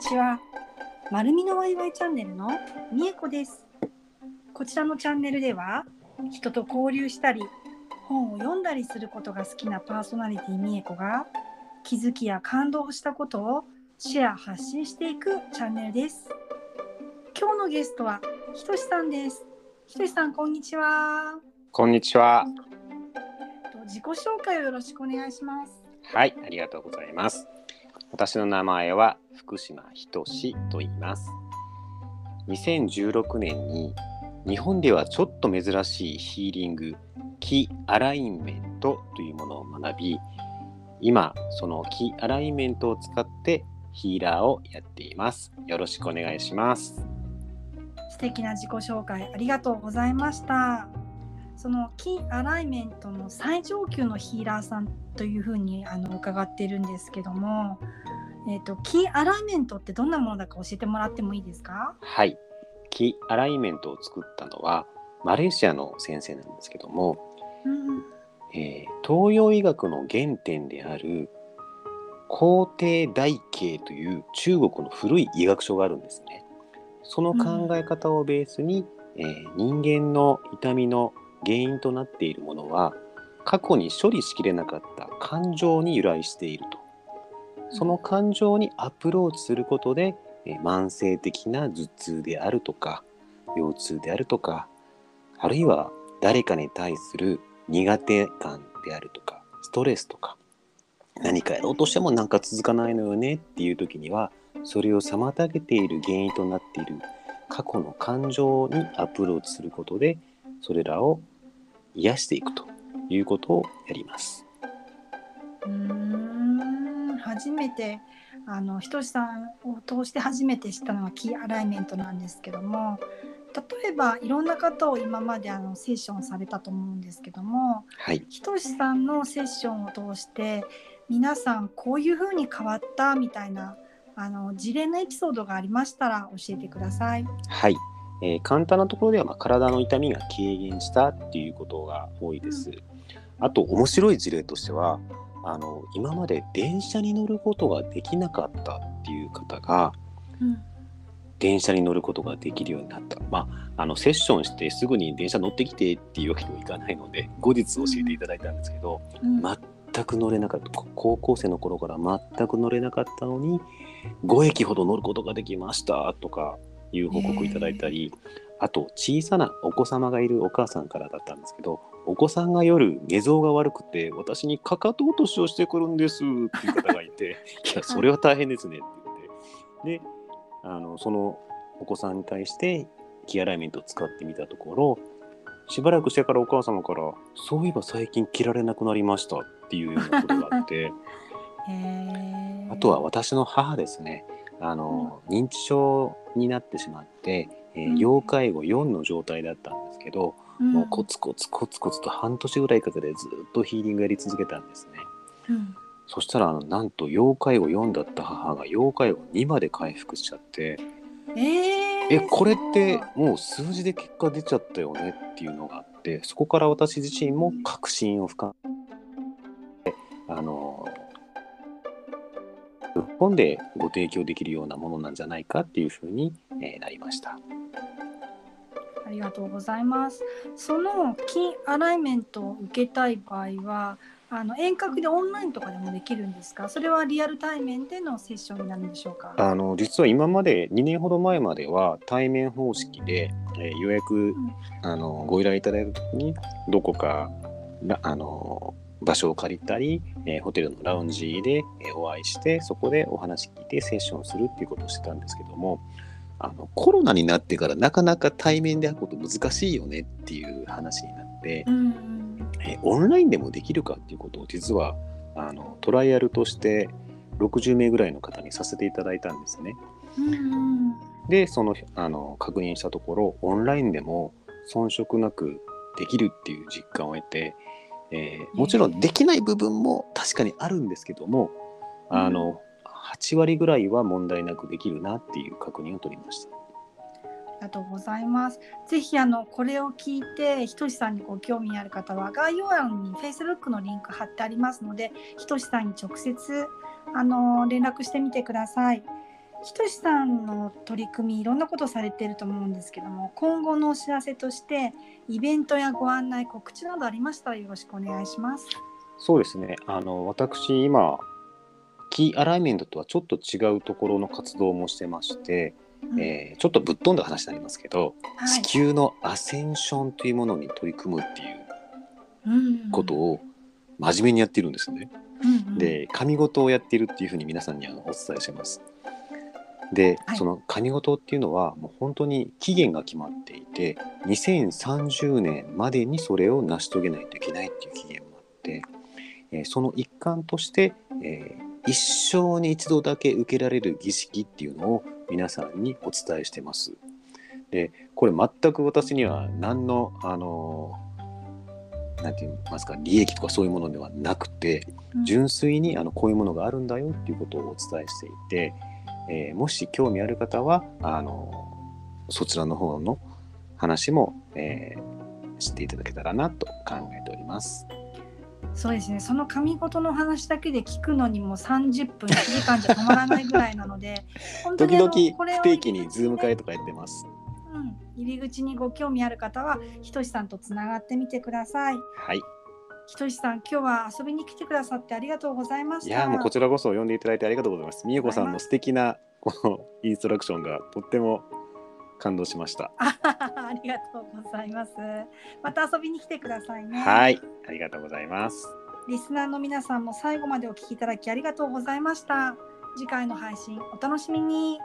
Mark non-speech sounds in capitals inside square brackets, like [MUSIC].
ちは。まるみのワイワイチャンネルのみえこです。こちらのチャンネルでは、人と交流したり、本を読んだりすることが好きなパーソナリティみえこが、気づきや感動したことをシェア発信していくチャンネルです。今日のゲストはひとしさんです。ひとしさん、こんにちは。こんにちは。と自己紹介をよろしくお願いします。はい、ありがとうございます。私の名前は福島仁と言います。2016年に日本ではちょっと珍しいヒーリング、キアラインメントというものを学び、今そのキアラインメントを使ってヒーラーをやっています。よろしくお願いします。素敵な自己紹介ありがとうございました。そのキーアライメントの最上級のヒーラーさんというふうにあの伺っているんですけども、えっ、とキーアライメントってどんなものだか教えてもらってもいいですか？はい、キーアライメントを作ったのはマレーシアの先生なんですけども、うん、えー東洋医学の原点である黄帝内経という中国の古い医学書があるんですね。その考え方をベースに、えー人間の痛みの原因となっているものは過去に処理しきれなかった感情に由来していると。その感情にアプローチすることで、え慢性的な頭痛であるとか腰痛であるとかあるいは誰かに対する苦手感であるとかストレスとか何かやろうとしてもなんか続かないのよねっていう時にはそれを妨げている原因となっている過去の感情にアプローチすることでそれらを癒していくということをやります。うーん初めてあのひとしさんを通して初めて知ったのがキーアライメントなんですけども例えばいろんな方を今まであのセッションされたと思うんですけどもはい、ひとしさんのセッションを通して皆さんこういう風に変わったみたいなあの事例のエピソードがありましたら教えてください。はいえー簡単なところでは、まあ、体の痛みが軽減したっていうことが多いです。あと面白い事例としてはあの今まで電車に乗ることができなかったっていう方がうん。電車に乗ることができるようになった。まあ、あのセッションしてすぐに電車乗ってきてっていうわけにもいかないので後日教えていただいたんですけど、うん。全く乗れなかった。こ高校生の頃から全く乗れなかったのに5駅ほど乗ることができましたとかいう報告いただいたり、あと小さなお子様がいるお母さんからだったんですけどお子さんが夜寝相が悪くて私にかかと落としをしてくるんですっていう方がいて [LAUGHS] いやそれは大変ですねって言って。であのそのお子さんに対してキアライメントを使ってみたところしばらくしてからお母様から「そういえば最近着られなくなりました」っていうようなことがあって。[LAUGHS] あとは私の母ですねあの、認知症になってしまって、えーうん。要介護4の状態だったんですけど、うん。もうコツコツコツコツと半年ぐらいかけてずっとヒーリングやり続けたんですね。うん。そしたらあのなんと要介護4だった母が要介護2まで回復しちゃってえー。えこれってもう数字で結果出ちゃったよねっていうのがあってそこから私自身も確信を深めてあの本でご提供できるようなものなんじゃないかっていうふうに、えーなりました。ありがとうございます。そのキーアライメントを受けたい場合は、あの遠隔でオンラインとかでもできるんですか？それはリアル対面でのセッションになるんでしょうか？あの実は今まで2年ほど前までは対面方式で、えー予約あのご依頼いただいた時にどこからあの場所を借りたり、えーホテルのラウンジで、えーお会いしてそこでお話聞いてセッションするっていうことをしてたんですけどもあのコロナになってからなかなか対面で会うこと難しいよねっていう話になって、うんうんえーオンラインでもできるかっていうことを実はあのトライアルとして60名ぐらいの方にさせていただいたんですね。うんうんでそのあの確認したところオンラインでも遜色なくできるっていう実感を得て、えーもちろんできない部分も確かにあるんですけども、あの8割ぐらいは問題なくできるなっていう確認を取りました。ありがとうございます。ぜひあのこれを聞いてひとしさんにご興味ある方は概要欄に Facebook のリンク貼ってありますのでひとしさんに直接あの連絡してみてください。ひとしさんの取り組みいろんなことされてると思うんですけども今後のお知らせとしてイベントやご案内告知などありましたらよろしくお願いします。そうですね。あの私今キーアライメントとはちょっと違うところの活動もしてまして、うんえーちょっとぶっ飛んだ話になりますけど、はい地球のアセンションというものに取り組むっていううんことを真面目にやってるんですね。うんうんで神事をやってるっていうふうに皆さんにあのお伝えします。で、はい。その神事っていうのはもう本当に期限が決まっていて2030年までにそれを成し遂げないといけないっていう期限もあって、えーその一環として、えー一生に一度だけ受けられる儀式っていうのを皆さんにお伝えしてます。でこれ全く私には何のあのなんて言いますか利益とかそういうものではなくて、うん。純粋にあのこういうものがあるんだよっていうことをお伝えしていて、えーもし興味ある方はあのそちらの方の話も、えー知っていただけたらなと考えております。そうですねその神事の話だけで聞くのにも30分1時間じゃ止まらないぐらいなので [LAUGHS] 本当時にあの々これを不定期にズーム会とかやってます。うん、入り口にご興味ある方はひとしさんとつながってみてください。はい。ひとしさん今日は遊びに来てくださってありがとうございました。いやーもうこちらこそ呼んでいただいてありがとうございます。みえこさんの素敵なこのインストラクションがとっても感動しました。ありがとうございます。また遊びに来てくださいね。はい。ありがとうございます。リスナーの皆さんも最後までお聞きいただきありがとうございました。次回の配信お楽しみに。